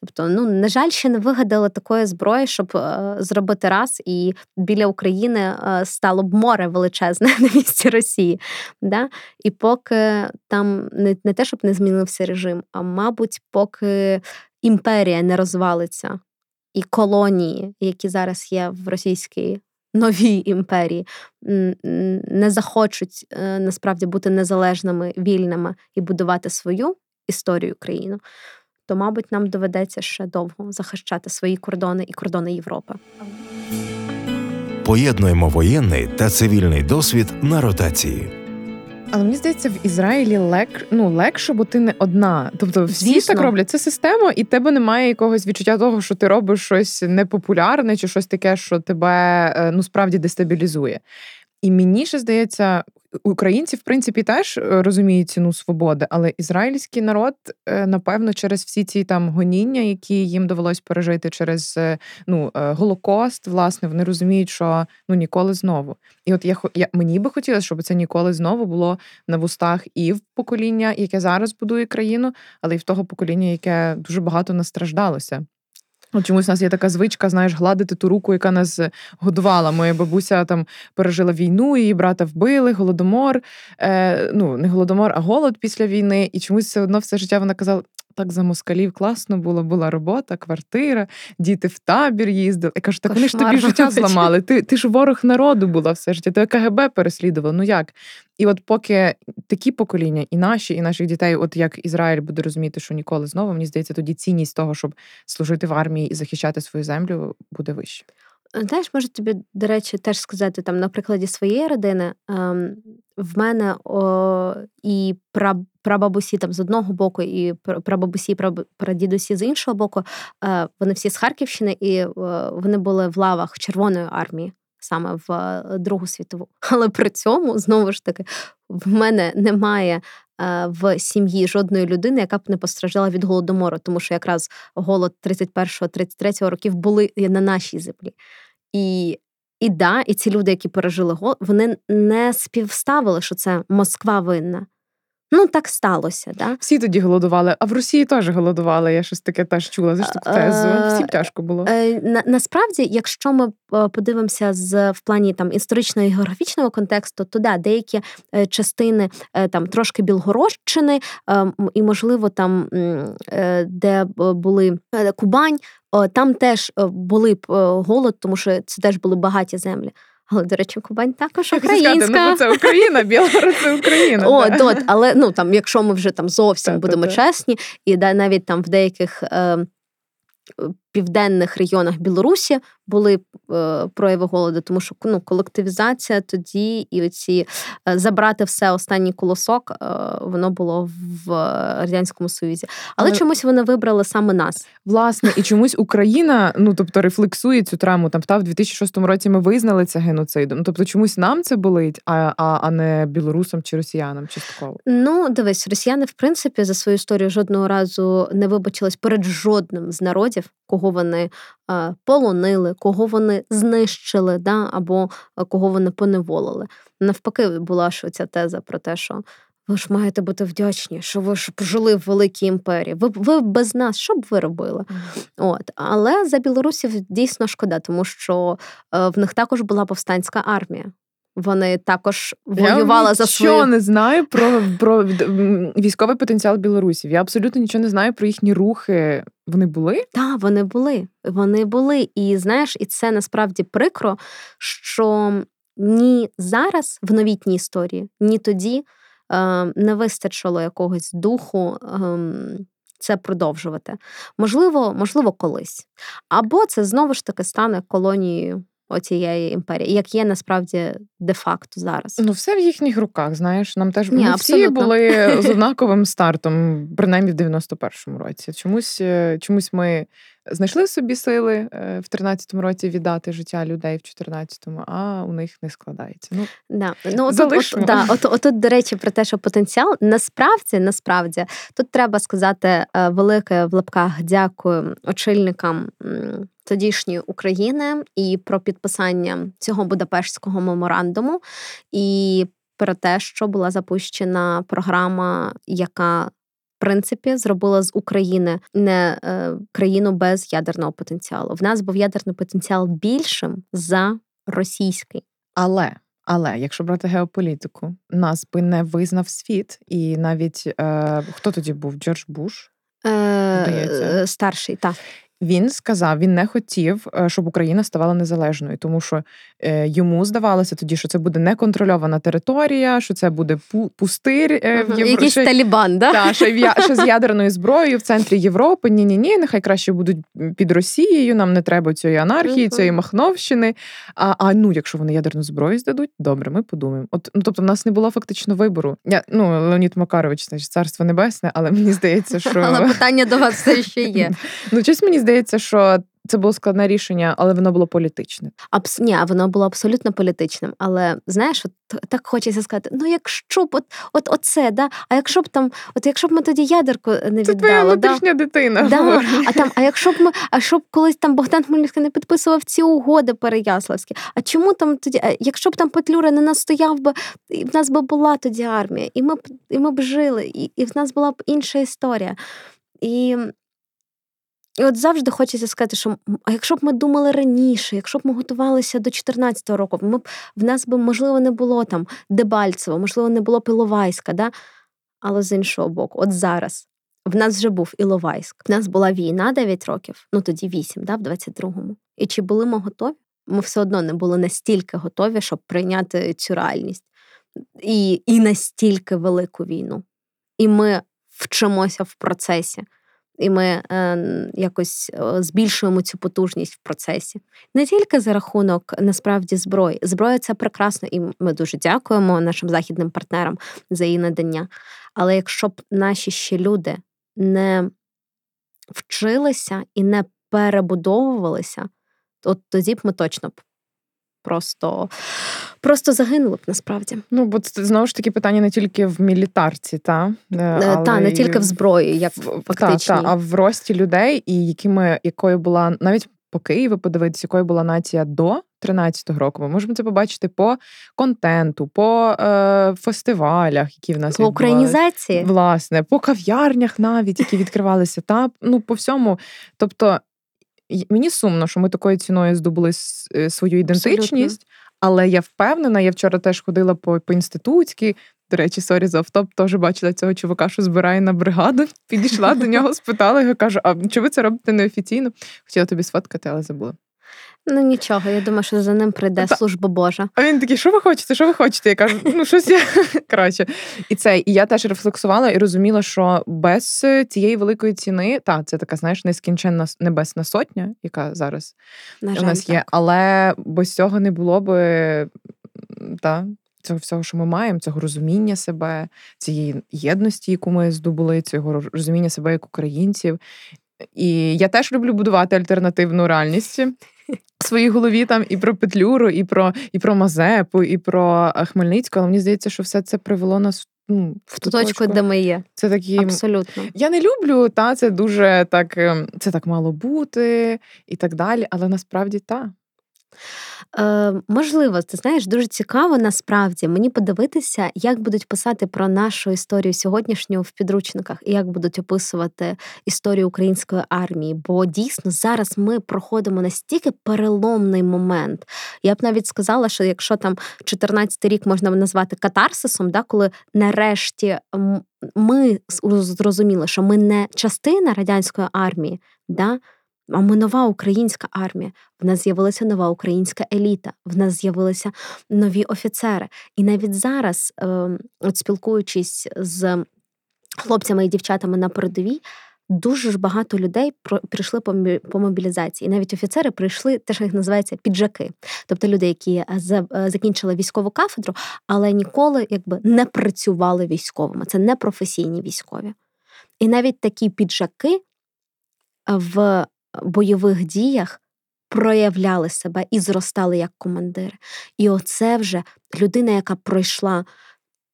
Тобто, ну на жаль, ще не вигадали такої зброї, щоб е, зробити раз, і біля України е, стало б море величезне *laughs* на місці Росії. Да? І поки там не, не те, щоб не змінився режим, а мабуть, поки імперія не розвалиться, і колонії, які зараз є в російській новій імперії, не захочуть е, насправді бути незалежними, вільними і будувати свою історію країну, то, мабуть, нам доведеться ще довго захищати свої кордони і кордони Європи. Поєднуємо воєнний та цивільний досвід на ротації. Але мені здається, в Ізраїлі лек ну легше, бо ти не одна. Тобто, всі Звісно. так роблять. Це система, і тебе немає якогось відчуття того, що ти робиш щось непопулярне чи щось таке, що тебе е, ну справді дестабілізує. І мені ще здається, Українці, в принципі, теж е, розуміють ціну свободи, але ізраїльський народ, е, напевно, через всі ці там гоніння, які їм довелось пережити через е, ну, Голокост, власне, вони розуміють, що ну ніколи знову. І от я я мені би хотілося, щоб це ніколи знову було на вустах і в покоління, яке зараз будує країну, але й в того покоління, яке дуже багато настраждалося. От чомусь у нас є така звичка, знаєш, гладити ту руку, яка нас годувала. Моя бабуся там пережила війну, її брата вбили, голодомор. Е, Ну, не голодомор, а голод після війни. І чомусь все одно все життя вона казала: так за москалів класно було, була робота, квартира, діти в табір їздили. Я кажу, так вони ж тобі життя зламали. Ти ти ж ворог народу була все життя, тебе КГБ переслідувало. Ну як? І от поки такі покоління, і наші, і наших дітей, от як Ізраїль буде розуміти, що ніколи знову, мені здається, тоді цінність того, щоб служити в армії і захищати свою землю, буде вище. Знаєш, можу тобі, до речі, теж сказати там на прикладі своєї родини. Ем, в мене о, і прабабусі там з одного боку, і прабабусі, прадідусі з іншого боку. Е, вони всі з Харківщини, і е, вони були в лавах Червоної армії. Саме в е, Другу світову. Але при цьому, знову ж таки, в мене немає в сім'ї жодної людини, яка б не постраждала від голодомору, тому що якраз голод 31-33 років були на нашій землі. І і да, і ці люди, які пережили голод, вони не співставили, що це Москва винна. Ну, так сталося, да? Всі тоді голодували, а в Росії теж голодували. Я щось таке теж чула. за таку тезу. Всім тяжко було. Е, на, Насправді, якщо ми е, подивимося з в плані там історичного і географічного контексту, то да, деякі е, частини там трошки Білгородщини, і, можливо, там, де були Кубань, там теж були голод, тому що це теж були багаті землі. Але, до речі, Кубань також українська. Сказати, ну, Це Україна, Білгород це Україна. О, от, але ну там, якщо ми вже там зовсім будемо чесні, і навіть там в деяких. Південних регіонах Білорусі були е, прояви голоду, тому що ну, колективізація тоді і оці е, забрати все останній колосок, е, воно було в радянському союзі. Але, Але чомусь вони вибрали саме нас. Власне, і чомусь Україна, ну тобто, рефлексує цю травму. Там та в 2006 році ми визнали це геноцидом. Тобто, чомусь нам це болить, а а, а не білорусам чи росіянам частково. Ну, дивись, росіяни, в принципі, за свою історію жодного разу не вибачились перед жодним з народів, кого вони полонили, кого вони знищили, да, або кого вони поневолили. Навпаки, була ж ця теза про те, що. Ви ж маєте бути вдячні, що ви ж жили в великій імперії. Ви ви без нас, що б ви робили? От. Але за білорусів дійсно шкода, тому що е, в них також була повстанська армія. Вони також воювали я за свою... Я не знаю про *laughs* про військовий потенціал білорусів. Я абсолютно нічого не знаю про їхні рухи. Вони були? Так, вони були. Вони були. І знаєш, і це насправді прикро, що ні зараз в новітній історії, ні тоді е, не вистачило якогось духу. Е, це продовжувати. Можливо, можливо, колись. Або це знову ж таки стане колонією оцієї імперії, як є насправді де-факто зараз. Ну, все в їхніх руках, знаєш. Нам теж Ні, всі були з *laughs* однаковим стартом, принаймні в 91-му році. Чомусь, е, чомусь ми знайшли собі сили е, в 13-му році віддати життя людей в 14-му, а у них не складається. Ну, да. ну от, от, да, от, от, от, до речі, про те, що потенціал насправді, насправді, тут треба сказати е, велике в лапках дякую очільникам. Тодішньої України і про підписання цього Будапештського меморандуму, і про те, що була запущена програма, яка принципі зробила з України не е, країну без ядерного потенціалу. В нас був ядерний потенціал більшим за російський. Але але якщо брати геополітику, нас би не визнав світ, і навіть е, хто тоді був Джордж Буш? Е, Старший, так. Він сказав, він не хотів, е, щоб Україна ставала незалежною, тому що е, йому здавалося тоді, що це буде неконтрольована територія, що це буде пу- пустир е, в Європі. Якийсь Талібан, да? Та, ще, ще з ядерною зброєю в центрі Європи. Ні, ні, ні, нехай краще будуть під Росією. Нам не треба цієї анархії, uh-huh. цієї махновщини. А а ну, якщо вони ядерну зброю здадуть, добре, ми подумаємо. От ну тобто, в нас не було фактично вибору. Я ну Леонід Макарович, значить, царство небесне, але мені здається, що але питання до вас все ще є. *laughs* Ну, щось мені здається, що це було складне рішення, але воно було політичне. Абс... Ні, воно було абсолютно політичним. Але знаєш, от так хочеться сказати: ну якщо б от, от оце, да, а якщо б там, от якщо б ми тоді ядерку не віддали, Це твоя внутрішня да? дитина. Да, А там, а якщо б ми, а щоб колись там Богдан Хмельницький не підписував ці угоди переяславські, а чому там тоді, якщо б там Петлюра не настояв би, і в нас би була тоді армія, і ми б і ми б жили, і, і в нас була б інша історія. І і от завжди хочеться сказати, що а якщо б ми думали раніше, якщо б ми готувалися до 14-го року, ми б в нас би, можливо, не було там Дебальцево, можливо, не було Пиловайська, да? але з іншого боку, от зараз в нас вже був Іловайськ. В нас була війна 9 років, ну тоді 8, да, в 22-му. І чи були ми готові? Ми все одно не були настільки готові, щоб прийняти цю реальність і, і настільки велику війну. І ми вчимося в процесі і ми е, якось е, збільшуємо цю потужність в процесі. Не тільки за рахунок насправді зброї. Зброя це прекрасно, і ми дуже дякуємо нашим західним партнерам за її надання. Але якщо б наші ще люди не вчилися і не перебудовувалися, то тоді б ми точно б просто просто загинули б насправді. Ну, бо це знову ж таки питання не тільки в мілітарці, та е, але та не тільки в зброї, як фактично, та, та, а в рості людей, і якими якою була навіть по Києву подивитися, якою була нація до 13-го року. Ми можемо це побачити по контенту, по е, фестивалях, які в нас по українізації, власне, по кав'ярнях, навіть які відкривалися, та ну по всьому. Тобто мені сумно, що ми такою ціною здобули е, свою ідентичність, Абсолютно. але я впевнена, я вчора теж ходила по по Інститутській. До речі, sorry за offtop, теж бачила цього чувака, що збирає на бригаду. *laughs* Підійшла до нього, спитала його, кажу: а чи ви це робите неофіційно? Хотіла тобі сфоткати, але забула. Ну нічого, я думаю, що за ним прийде Та. служба Божа. А він такий, що ви хочете? Що ви хочете? Я кажу, ну щось я *laughs* коротше. І це, і я теж рефлексувала і розуміла, що без цієї великої ціни, та це така, знаєш, нескінченна небесна сотня, яка зараз На жаль, у нас є, але без цього не було би та, цього всього, що ми маємо, цього розуміння себе, цієї єдності, яку ми здобули, цього розуміння себе як українців. І я теж люблю будувати альтернативну реальність в своїй голові там і про Петлюру, і про і про Мазепу, і про е, Хмельницьку, але мені здається, що все це привело нас ну, в ту точку, де ми є. Це такі абсолютно. Я не люблю, та це дуже так, ем, це так мало бути і так далі, але насправді та. Е, Можливо, ти знаєш, дуже цікаво насправді мені подивитися, як будуть писати про нашу історію сьогоднішню в підручниках і як будуть описувати історію української армії. Бо дійсно зараз ми проходимо настільки переломний момент. Я б навіть сказала, що якщо там 14-й рік можна назвати катарсисом, да, коли нарешті ми зрозуміли, що ми не частина радянської армії. да, а ми нова українська армія. В нас з'явилася нова українська еліта, в нас з'явилися нові офіцери. І навіть зараз, ем, от спілкуючись з хлопцями і дівчатами на передовій, дуже ж багато людей прийшли по мобілізації. І навіть офіцери прийшли, те, що їх називається піджаки, тобто люди, які е, е, закінчили військову кафедру, але ніколи якби не працювали військовими. Це не професійні військові. І навіть такі піджаки в бойових діях проявляли себе і зростали як командири. І оце вже людина, яка пройшла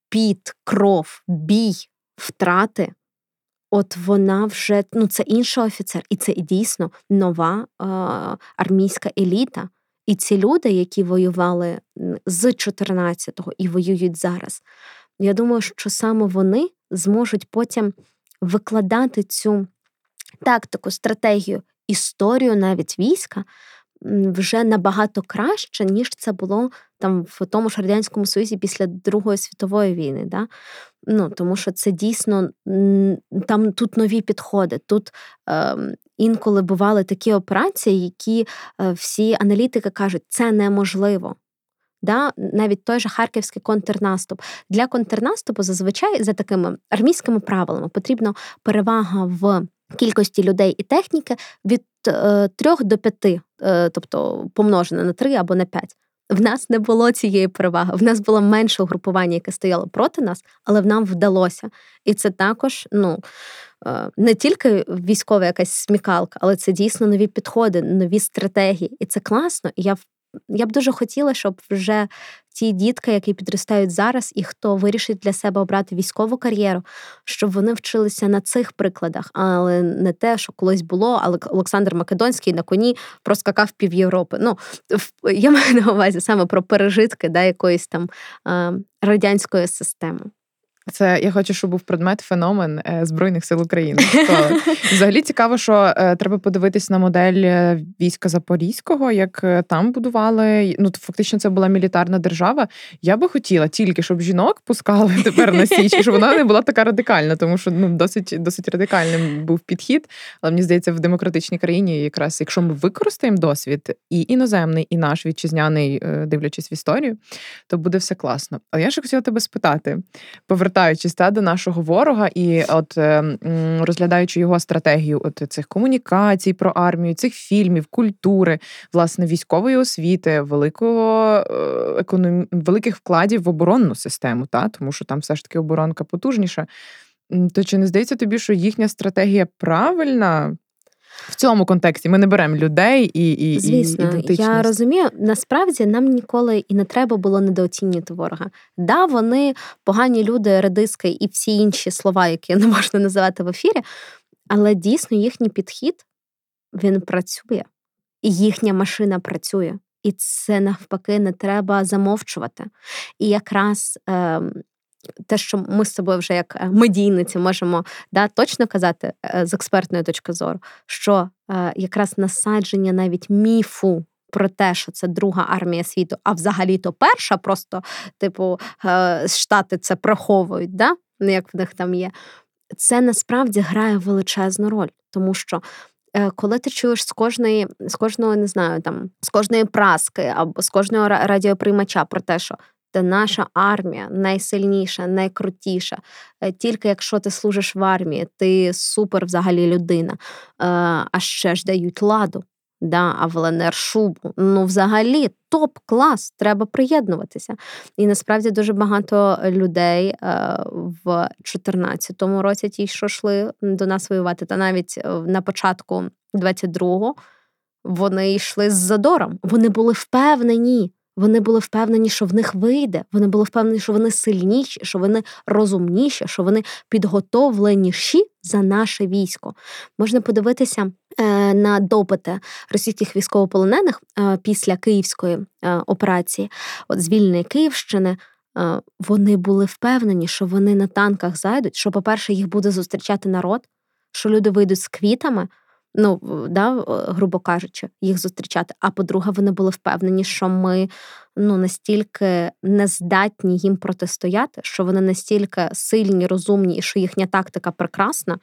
під кров, бій, втрати. От вона вже ну це інший офіцер, і це дійсно нова е, армійська еліта. І ці люди, які воювали з 14-го і воюють зараз, я думаю, що саме вони зможуть потім викладати цю тактику, стратегію, історію навіть війська вже набагато краще, ніж це було там в тому ж радянському союзі після Другої світової війни. Да? Ну, Тому що це дійсно там тут нові підходи. Тут е, інколи бували такі операції, які е, всі аналітики кажуть, це неможливо. Да, Навіть той же харківський контрнаступ. Для контрнаступу зазвичай за такими армійськими правилами потрібна перевага в кількості людей і техніки від е, трьох до п'яти, е, тобто помножена на три або на п'ять. В нас не було цієї переваги. В нас було менше угрупування, яке стояло проти нас, але нам вдалося. І це також ну, е, не тільки військова якась смікалка, але це дійсно нові підходи, нові стратегії. І це класно. І я я б дуже хотіла, щоб вже ті дітки, які підростають зараз, і хто вирішить для себе обрати військову кар'єру, щоб вони вчилися на цих прикладах, але не те, що колись було, але Олександр Македонський на коні проскакав пів Європи. Ну я маю на увазі саме про пережитки да, якоїсь там радянської системи. Це я хочу, щоб був предмет феномен е, Збройних сил України. *laughs* Взагалі цікаво, що е, треба подивитись на модель е, війська Запорізького, як там будували. Ну фактично, це була мілітарна держава. Я би хотіла тільки, щоб жінок пускали *laughs* тепер на січ, щоб вона не була така радикальна, тому що ну досить досить радикальним був підхід. Але мені здається, в демократичній країні, якраз якщо ми використаємо досвід і іноземний, і наш вітчизняний, дивлячись в історію, то буде все класно. Але я ще хотіла тебе спитати повертаючись та до нашого ворога, і от е, розглядаючи його стратегію, от цих комунікацій про армію, цих фільмів, культури, власне, військової освіти, великого е, економ... великих вкладів в оборонну систему, та тому що там все ж таки оборонка потужніша. То чи не здається тобі, що їхня стратегія правильна? В цьому контексті ми не беремо людей і і, Звісно, і я розумію. Насправді нам ніколи і не треба було недооцінювати ворога. Да, вони погані люди, редиски і всі інші слова, які не можна називати в ефірі, але дійсно їхній підхід він працює, і їхня машина працює. І це навпаки не треба замовчувати. І якраз е, те, що ми з собою вже як е, медійниці можемо да, точно казати е, з експертної точки зору, що е, якраз насадження навіть міфу. Про те, що це друга армія світу, а взагалі-то перша, просто, типу, штати це приховують, да? Ну, як в них там є. Це насправді грає величезну роль, тому що коли ти чуєш з кожної, з кожного, не знаю, там, з кожної праски або з кожного радіоприймача про те, що де наша армія найсильніша, найкрутіша. Е, тільки якщо ти служиш в армії, ти супер взагалі людина. Е, а ще ж дають ладу. Да, А в ЛНР шубу. Ну, взагалі, топ-клас, треба приєднуватися. І насправді дуже багато людей е, в 2014 році, ті, що йшли до нас воювати, та навіть на початку 22-го вони йшли з задором. Вони були впевнені, вони були впевнені, що в них вийде. Вони були впевнені, що вони сильніші, що вони розумніші, що вони підготовленіші за наше військо. Можна подивитися е, на допити російських військовополонених е, після київської е, операції, от звільнення Київщини. Е, вони були впевнені, що вони на танках зайдуть. Що, по-перше, їх буде зустрічати народ, що люди вийдуть з квітами ну да, грубо кажучи, їх зустрічати. А по-друге, вони були впевнені, що ми ну настільки не здатні їм протистояти, що вони настільки сильні, розумні, і що їхня тактика прекрасна.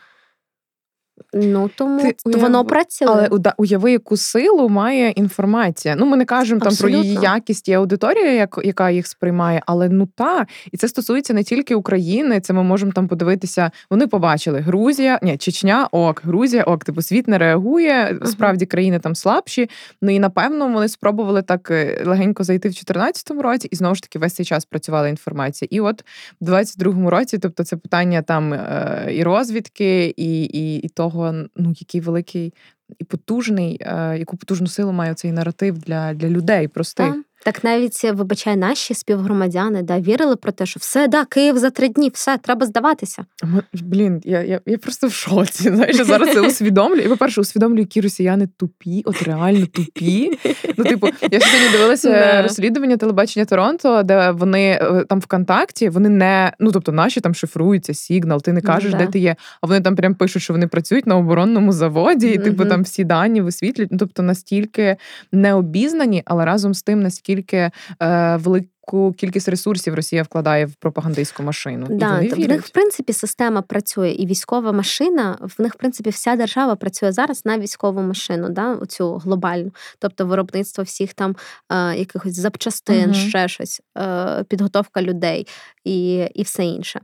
Ну тому Ти, воно працює. Але уяви, яку силу має інформація. Ну, ми не кажемо там про її якість і аудиторія, як, яка їх сприймає, але ну та і це стосується не тільки України. Це ми можемо там подивитися. Вони побачили Грузія, ні, Чечня, ок, Грузія, ок, типу світ не реагує. Справді країни там слабші. Ну і напевно вони спробували так е, легенько зайти в 2014 році, і знову ж таки весь цей час працювала інформація. І от в 22-му році, тобто, це питання там е, і розвідки, і, і, і того, ну який великий і потужний, е, яку потужну силу має цей наратив для для людей простих. Так. Навіть вибачай, наші співгромадяни да вірили про те, що все да, Київ за три дні, все треба здаватися. Блін, я я, я просто в шоці. Знаєш, я зараз це усвідомлюю. І по-перше, усвідомлюю, які росіяни тупі, от реально тупі. Ну, типу, я сьогодні дивилася розслідування телебачення Торонто, де вони е, там ВКонтакті, вони не ну тобто наші там шифруються, сигнал, ти не кажеш, де ти є. А вони там прям пишуть, що вони працюють на оборонному заводі, і типу там всі дані висвітлюють. Ну тобто настільки необізнані, але разом з тим наскільки наскільки е, велику кількість ресурсів Росія вкладає в пропагандистську машину. Да, і в них в принципі система працює, і військова машина в них в принципі вся держава працює зараз на військову машину, да, оцю глобальну, тобто виробництво всіх там е, якихось запчастин, угу. ще щось, е, підготовка людей і, і все інше.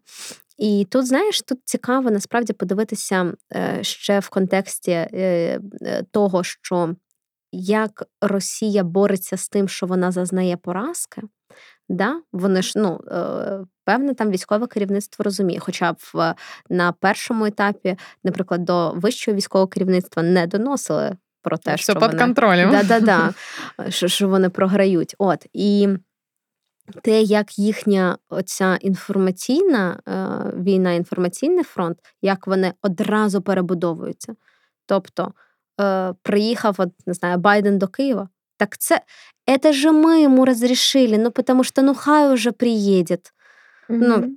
І тут, знаєш, тут цікаво насправді подивитися е, ще в контексті е, е, того, що як Росія бореться з тим, що вона зазнає поразки. Да? Вони ж, ну, е, певне, там військове керівництво розуміє. Хоча б на першому етапі, наприклад, до вищого військового керівництва не доносили про те, Все що під вони, контролем. Да-да-да, *laughs* що, що вони програють. От і те, як їхня оця інформаційна е, війна, інформаційний фронт, як вони одразу перебудовуються. Тобто э, приехав, вот, не знаю, Байден до Киева, так це, это же мы ему разрешили, ну потому что ну хай уже приедет. Mm-hmm. Ну,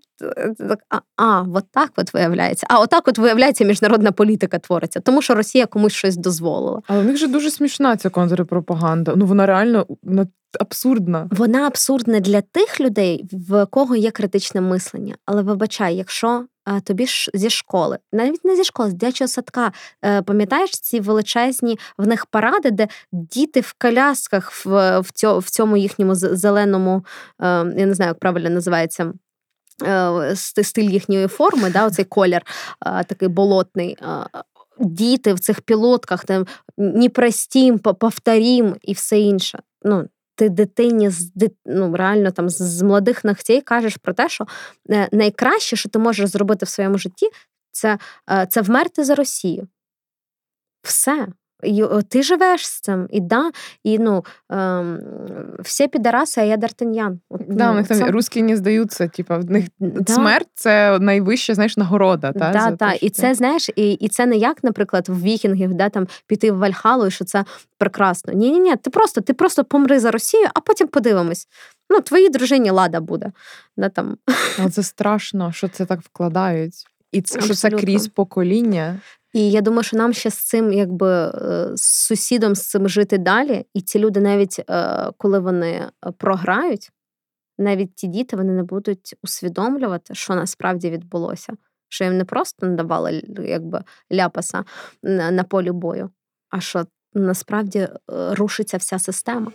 а, а, от так от виявляється. А отак от виявляється, міжнародна політика твориться, тому що Росія комусь щось дозволила. Але в них же дуже смішна ця контрпропаганда. Ну вона реально вона абсурдна. Вона абсурдна для тих людей, в кого є критичне мислення. Але вибачай, якщо тобі ж зі школи, навіть не зі школи, з дитячого садка, е, пам'ятаєш ці величезні в них паради, де діти в колясках в в, цьому, їхньому зеленому, е, я не знаю, як правильно називається. Е, стиль їхньої форми, да, оцей колір такий болотний. Діти в цих пілотках там непростім, повторім і все інше. Ну, Ти дитині з ну, реально там з молодих ногтей кажеш про те, що е, найкраще, що ти можеш зробити в своєму житті, це, е, це вмерти за Росію. Все. І Ти живеш з цим, і да, і ну ем, всі підараси, а я Д'Артаньян. Да, ну, них там русські не здаються. Типу, в них да. смерть це найвища знаєш, нагорода. Та, да, та. І це знаєш, і і це не як, наприклад, в вікінгів, да, там піти в Вальхалу, і що це прекрасно. Ні, ні, ні, ти просто ти просто помри за Росію, а потім подивимось. Ну, твоїй дружині лада буде. Да, там. Але це страшно, що це так вкладають. І це, що це крізь покоління. І я думаю, що нам ще з цим, якби е, з сусідом з цим жити далі. І ці люди, навіть е, коли вони е, програють, навіть ті діти вони не будуть усвідомлювати, що насправді відбулося. Що їм не просто надавали якби ляпаса на полі бою, а що насправді рушиться вся система.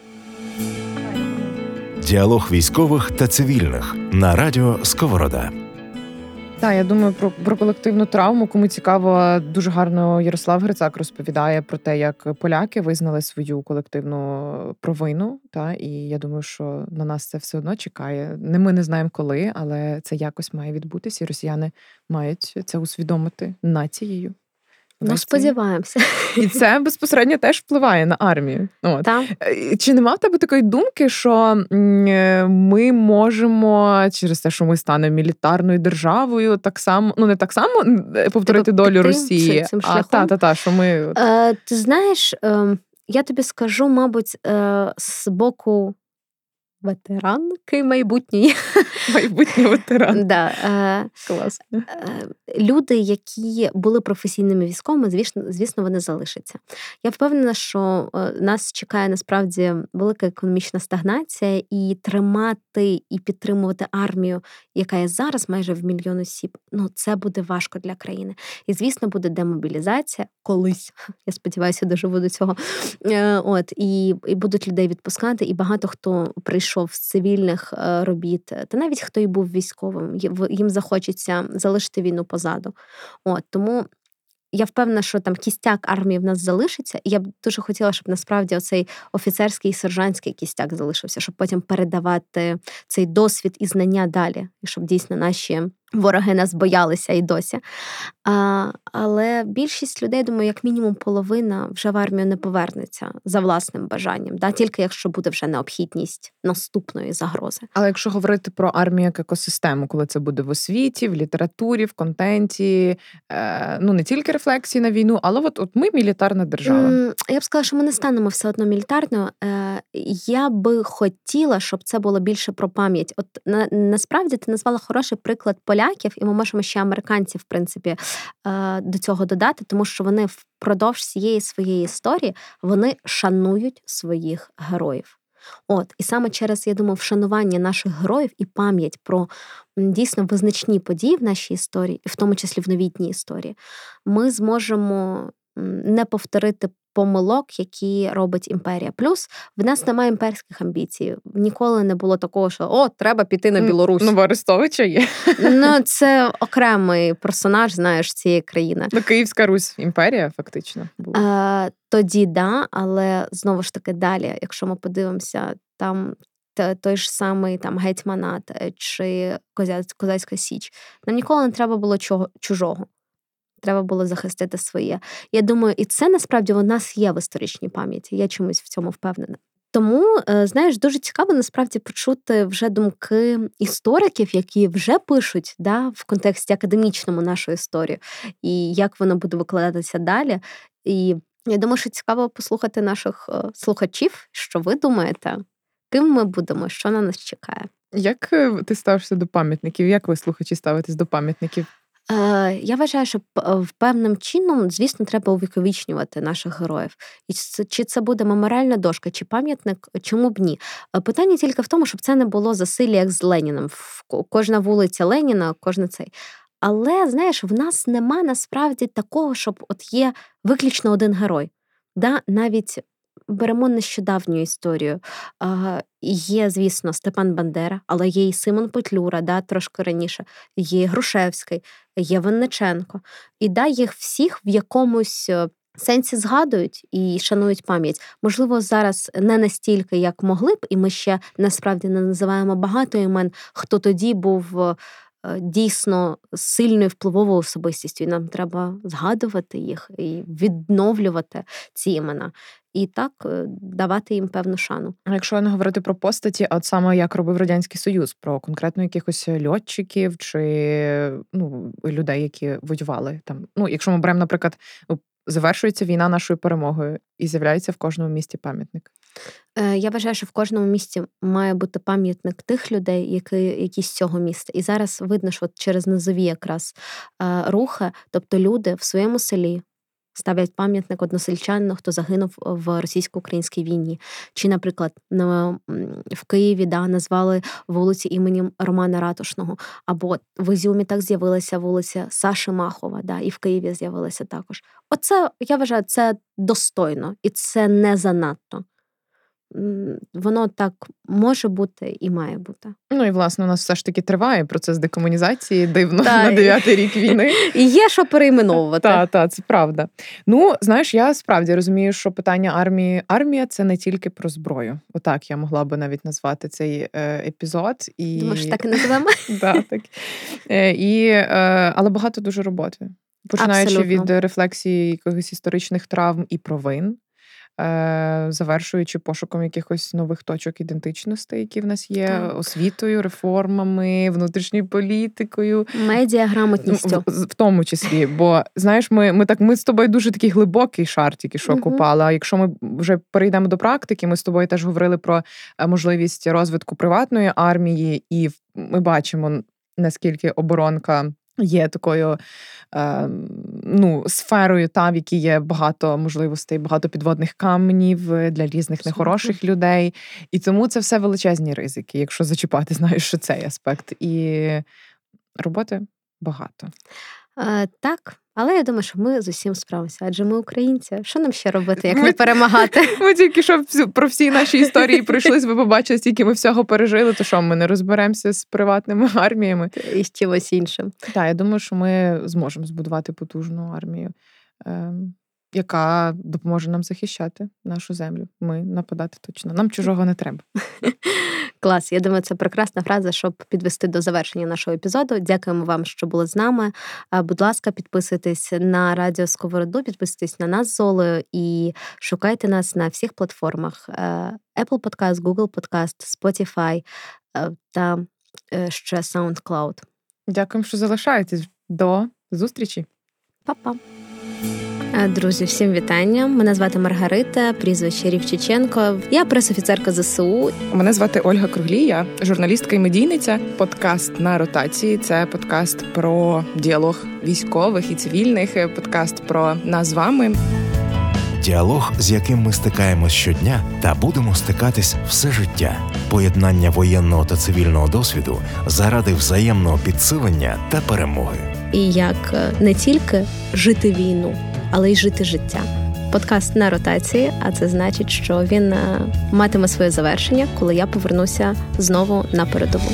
Діалог військових та цивільних на радіо Сковорода. Так, я думаю про про колективну травму. Кому цікаво, дуже гарно Ярослав Грицак розповідає про те, як поляки визнали свою колективну провину. Та і я думаю, що на нас це все одно чекає. Не ми не знаємо коли, але це якось має відбутися. і Росіяни мають це усвідомити нацією. Ну, сподіваємося. І це безпосередньо теж впливає на армію. От. Так. Е, чи нема в тебе такої думки, що е, ми можемо через те, що ми станемо мілітарною державою, так само, ну не так само е, повторити Тебе долю Росії, цим а та, та, та, що ми. Е, Ти знаєш, е, я тобі скажу, мабуть, е, з боку ветеранки майбутньої. *laughs* Майбутній ветеран. Да. Е, Клас. Е, люди, які були професійними військовими, звісно, звісно, вони залишаться. Я впевнена, що е, нас чекає насправді велика економічна стагнація, і тримати і підтримувати армію, яка є зараз майже в мільйон осіб. Ну це буде важко для країни. І звісно, буде демобілізація колись. Я сподіваюся, доживу до цього. От і, і будуть людей відпускати, і багато хто прийшов пішов з цивільних е, робіт, та навіть хто і був військовим, їм захочеться залишити війну позаду. От Тому я впевнена, що там кістяк армії в нас залишиться, і я б дуже хотіла, щоб насправді оцей офіцерський і сержантський кістяк залишився, щоб потім передавати цей досвід і знання далі, і щоб дійсно наші Вороги нас боялися і досі. А, Але більшість людей, думаю, як мінімум половина вже в армію не повернеться за власним бажанням, да? тільки якщо буде вже необхідність наступної загрози. Але якщо говорити про армію як екосистему, коли це буде в освіті, в літературі, в контенті, е, ну не тільки рефлексії на війну, але от от ми мілітарна держава. Я б сказала, що ми не станемо все одно мілітарною. Е, Я би хотіла, щоб це було більше про пам'ять. От на, насправді ти назвала хороший приклад поляків, і ми можемо ще американців, в принципі, е, до цього додати, тому що вони впродовж цієї своєї історії вони шанують своїх героїв. От, і саме через, я думаю, вшанування наших героїв і пам'ять про дійсно визначні події в нашій історії, в тому числі в новітній історії, ми зможемо не повторити помилок, які робить імперія. Плюс в нас немає імперських амбіцій. Ніколи не було такого, що о, треба піти на Білорусь. Ну, Арестовича є. Ну, це окремий персонаж, знаєш, цієї країни. Ну, Київська Русь імперія, фактично. була. А, Тоді да, але знову ж таки далі, якщо ми подивимося, там. Той ж самий там гетьманат е, чи Козацька Січ. Нам ніколи не треба було чого чужого треба було захистити своє. Я думаю, і це насправді у нас є в історичній пам'яті. Я чомусь в цьому впевнена. Тому, е, знаєш, дуже цікаво насправді почути вже думки істориків, які вже пишуть да, в контексті академічному нашу історію, і як воно буде викладатися далі. І я думаю, що цікаво послухати наших е, слухачів, що ви думаєте, ким ми будемо, що на нас чекає. Як е, ти ставишся до пам'ятників? Як ви слухачі ставитесь до пам'ятників? Е, я вважаю, що в певним чином, звісно, треба увіковічнювати наших героїв. І чи це буде меморіальна дошка, чи пам'ятник, чому б ні? Е, питання тільки в тому, щоб це не було засилля, як з Леніном. Кожна вулиця Леніна, кожна цей. Але знаєш, в нас нема насправді такого, щоб от є виключно один герой. Да? Навіть беремо нещодавню історію. Є, звісно, Степан Бандера, але є і Симон Петлюра, да, трошки раніше, є Грушевський, є Винниченко. І да, їх всіх в якомусь. Е, сенсі згадують і шанують пам'ять. Можливо, зараз не настільки, як могли б, і ми ще насправді не називаємо багато імен, хто тоді був е, дійсно сильною впливовою особистістю. І Нам треба згадувати їх і відновлювати ці імена і так е, давати їм певну шану. А якщо не говорити про постаті, от саме як робив радянський союз, про конкретно якихось льотчиків чи ну людей, які воювали там. Ну, якщо ми беремо, наприклад, завершується війна нашою перемогою і з'являється в кожному місті пам'ятник. Е, я вважаю, що в кожному місті має бути пам'ятник тих людей, які які з цього міста. І зараз видно, що через низові якраз е, рухи, тобто люди в своєму селі, ставлять пам'ятник односельчанину, хто загинув в російсько-українській війні. Чи, наприклад, в Києві да, назвали вулиці іменем Романа Ратушного, або в Ізюмі так з'явилася вулиця Саши Махова, да, і в Києві з'явилася також. Оце я вважаю, це достойно і це не занадто воно так може бути і має бути. Ну і власне у нас все ж таки триває процес декомунізації дивно та, на дев'ятий рік *laughs* війни. І є що перейменовувати. Так, так, це правда. Ну знаєш, я справді розумію, що питання армії армія це не тільки про зброю. Отак я могла би навіть назвати цей е, епізод. І... Думаєш, так і називаємо? *laughs* Да, так. Е, і, е, Але багато дуже роботи. Починаючи Абсолютно. від рефлексії якихось історичних травм і провин. Е, завершуючи пошуком якихось нових точок ідентичності, які в нас є, так. освітою, реформами, внутрішньою політикою, медіаграмотністю. В, в тому числі. Бо знаєш, ми ми так ми з тобою дуже такий глибокий шар тільки що купали. А якщо ми вже перейдемо до практики, ми з тобою теж говорили про е, можливість розвитку приватної армії, і ми бачимо наскільки оборонка. Є такою е, ну, сферою, та в якій є багато можливостей, багато підводних каменів е, для різних нехороших людей. І тому це все величезні ризики, якщо зачіпати, *laughs* знаєш, що цей аспект. І роботи багато. Е, так, але я думаю, що ми з усім справимося, адже ми українці. Що нам ще робити, як ми, не перемагати? *laughs* Ми тільки що про всі наші історії *laughs* прийшли, ви побачили, скільки ми всього пережили, то що ми не розберемося з приватними *laughs* арміями і з чимось іншим. Так, я думаю, що ми зможемо збудувати потужну армію. Ем, яка допоможе нам захищати нашу землю. Ми нападати точно. Нам чужого не треба. Клас, я думаю, це прекрасна фраза, щоб підвести до завершення нашого епізоду. Дякуємо вам, що були з нами. Будь ласка, підписуйтесь на Радіо Сковороду, підписуйтесь на нас з Олею і шукайте нас на всіх платформах: е, Apple Podcast, Google Podcast, Spotify е, та е, ще SoundCloud. Дякуємо, що залишаєтесь. До зустрічі. Па-па. Друзі, всім вітання. Мене звати Маргарита, прізвище Рівчиченко. Я пресофіцерка ЗСУ. Мене звати Ольга Круглія, журналістка і медійниця. Подкаст на ротації. Це подкаст про діалог військових і цивільних. Подкаст про нас з вами. Діалог, з яким ми стикаємось щодня, та будемо стикатись все життя. Поєднання воєнного та цивільного досвіду заради взаємного підсилення та перемоги. І як е, не тільки жити війну але й жити життя. Подкаст на ротації, а це значить, що він е, матиме своє завершення, коли я повернуся знову на передову.